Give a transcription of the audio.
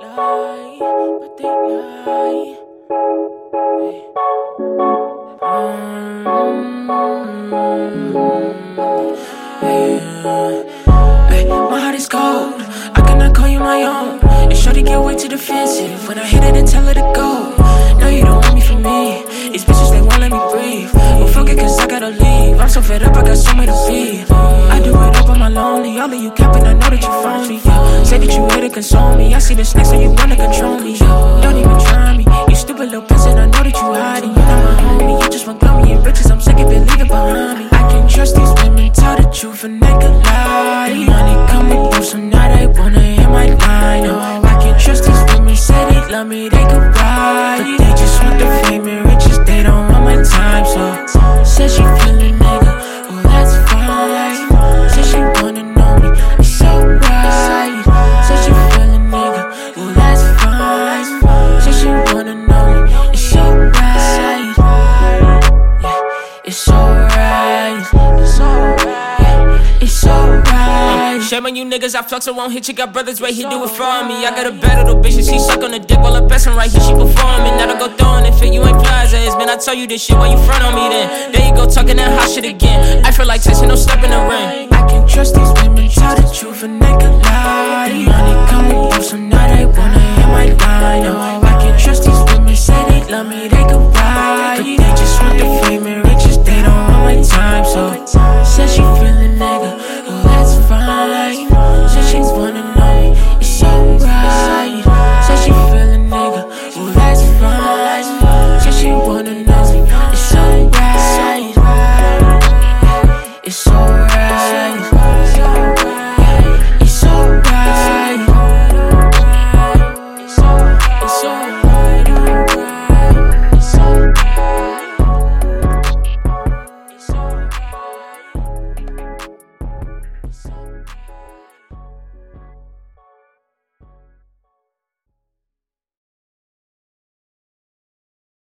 don't lie, but they lie. Hey. Um, hey, my heart is cold. I cannot call you my own. It's sure to get way too defensive when I hit it and tell her to go. No, you don't want me for me. These bitches, they won't let me breathe. Well, fuck it, cause I gotta leave. I'm so fed up, I got somewhere to be. All of you capping, I know that you phony. Yeah. Say that you here to console me. I see the snakes, so you wanna control me. Don't even try me. You stupid little peasant, I know that you hiding. You're not my homie. You just want glory and riches. I'm sick of it, leave it behind me. I can't trust these women, tell the truth and they lie. The money coming through, so now they wanna hear my line. Oh, I can't trust these women, say they love me, they could ride. But they just want the fame and riches, they don't want my time. So, Shame on you niggas, I flex, I won't hit you. Got brothers right here, do it for me. I got a bad little bitch and she suck on the dick while I best friend right here, she performing. That'll go throwing it, fit you ain't flies ass. Man, I tell you this shit while you front on me then. There you go, talking that hot shit again. I feel like Tyson, no step in the ring. I can trust these women, tell the truth and they can lie.